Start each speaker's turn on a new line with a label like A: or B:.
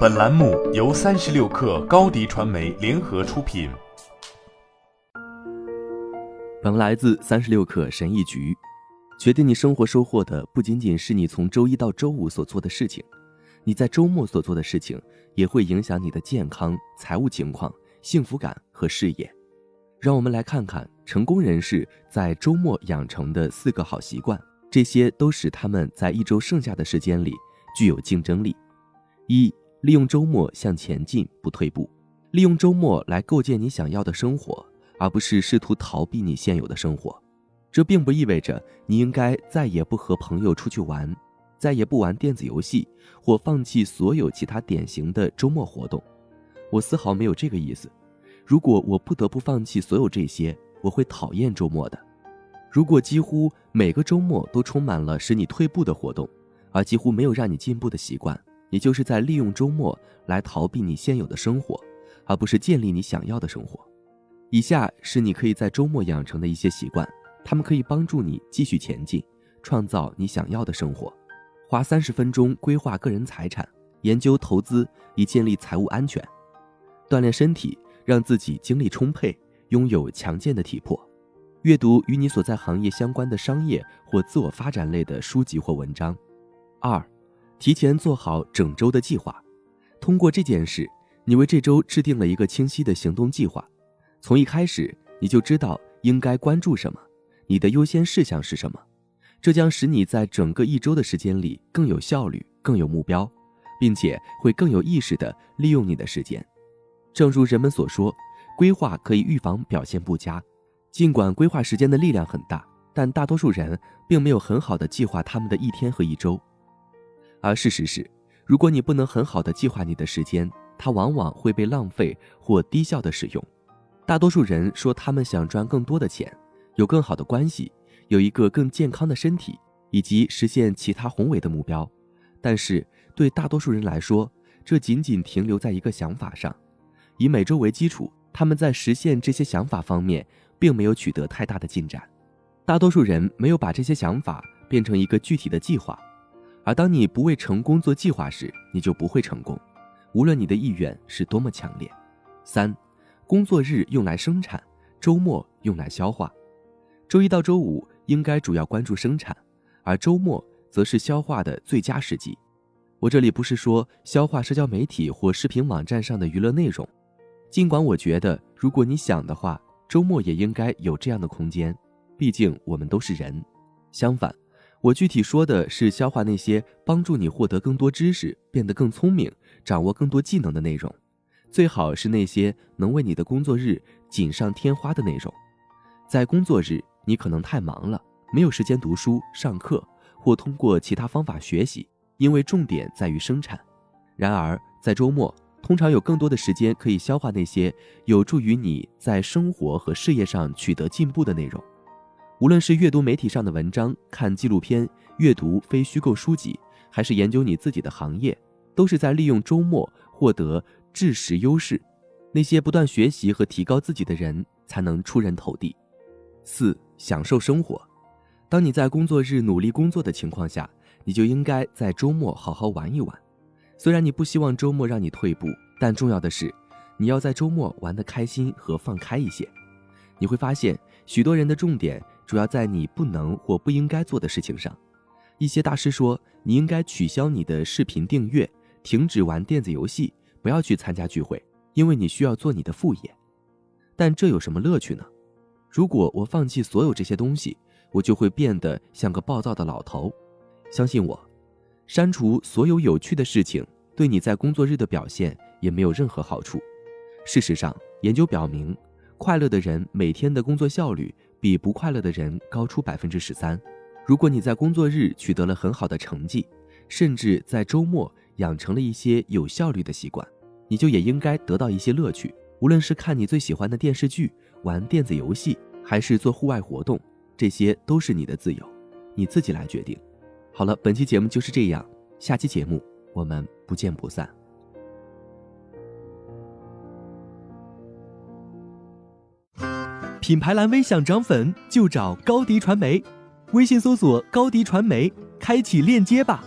A: 本栏目由三十六氪高低传媒联合出品。
B: 本来自三十六氪神译局。决定你生活收获的不仅仅是你从周一到周五所做的事情，你在周末所做的事情也会影响你的健康、财务情况、幸福感和事业。让我们来看看成功人士在周末养成的四个好习惯，这些都使他们在一周剩下的时间里具有竞争力。一、利用周末向前进，不退步。利用周末来构建你想要的生活，而不是试图逃避你现有的生活。这并不意味着你应该再也不和朋友出去玩，再也不玩电子游戏，或放弃所有其他典型的周末活动。我丝毫没有这个意思。如果我不得不放弃所有这些，我会讨厌周末的。如果几乎每个周末都充满了使你退步的活动，而几乎没有让你进步的习惯，你就是在利用周末来逃避你现有的生活，而不是建立你想要的生活。以下是你可以在周末养成的一些习惯。他们可以帮助你继续前进，创造你想要的生活。花三十分钟规划个人财产，研究投资以建立财务安全。锻炼身体，让自己精力充沛，拥有强健的体魄。阅读与你所在行业相关的商业或自我发展类的书籍或文章。二，提前做好整周的计划。通过这件事，你为这周制定了一个清晰的行动计划。从一开始，你就知道应该关注什么。你的优先事项是什么？这将使你在整个一周的时间里更有效率、更有目标，并且会更有意识地利用你的时间。正如人们所说，规划可以预防表现不佳。尽管规划时间的力量很大，但大多数人并没有很好的计划他们的一天和一周。而事实是，如果你不能很好的计划你的时间，它往往会被浪费或低效的使用。大多数人说他们想赚更多的钱。有更好的关系，有一个更健康的身体，以及实现其他宏伟的目标，但是对大多数人来说，这仅仅停留在一个想法上。以每周为基础，他们在实现这些想法方面并没有取得太大的进展。大多数人没有把这些想法变成一个具体的计划，而当你不为成功做计划时，你就不会成功，无论你的意愿是多么强烈。三，工作日用来生产，周末用来消化。周一到周五应该主要关注生产，而周末则是消化的最佳时机。我这里不是说消化社交媒体或视频网站上的娱乐内容，尽管我觉得如果你想的话，周末也应该有这样的空间。毕竟我们都是人。相反，我具体说的是消化那些帮助你获得更多知识、变得更聪明、掌握更多技能的内容，最好是那些能为你的工作日锦上添花的内容。在工作日。你可能太忙了，没有时间读书、上课或通过其他方法学习，因为重点在于生产。然而，在周末，通常有更多的时间可以消化那些有助于你在生活和事业上取得进步的内容。无论是阅读媒体上的文章、看纪录片、阅读非虚构书籍，还是研究你自己的行业，都是在利用周末获得知识优势。那些不断学习和提高自己的人，才能出人头地。四。享受生活。当你在工作日努力工作的情况下，你就应该在周末好好玩一玩。虽然你不希望周末让你退步，但重要的是，你要在周末玩得开心和放开一些。你会发现，许多人的重点主要在你不能或不应该做的事情上。一些大师说，你应该取消你的视频订阅，停止玩电子游戏，不要去参加聚会，因为你需要做你的副业。但这有什么乐趣呢？如果我放弃所有这些东西，我就会变得像个暴躁的老头。相信我，删除所有有趣的事情，对你在工作日的表现也没有任何好处。事实上，研究表明，快乐的人每天的工作效率比不快乐的人高出百分之十三。如果你在工作日取得了很好的成绩，甚至在周末养成了一些有效率的习惯，你就也应该得到一些乐趣，无论是看你最喜欢的电视剧。玩电子游戏还是做户外活动，这些都是你的自由，你自己来决定。好了，本期节目就是这样，下期节目我们不见不散。
C: 品牌蓝 V 想涨粉就找高迪传媒，微信搜索高迪传媒，开启链接吧。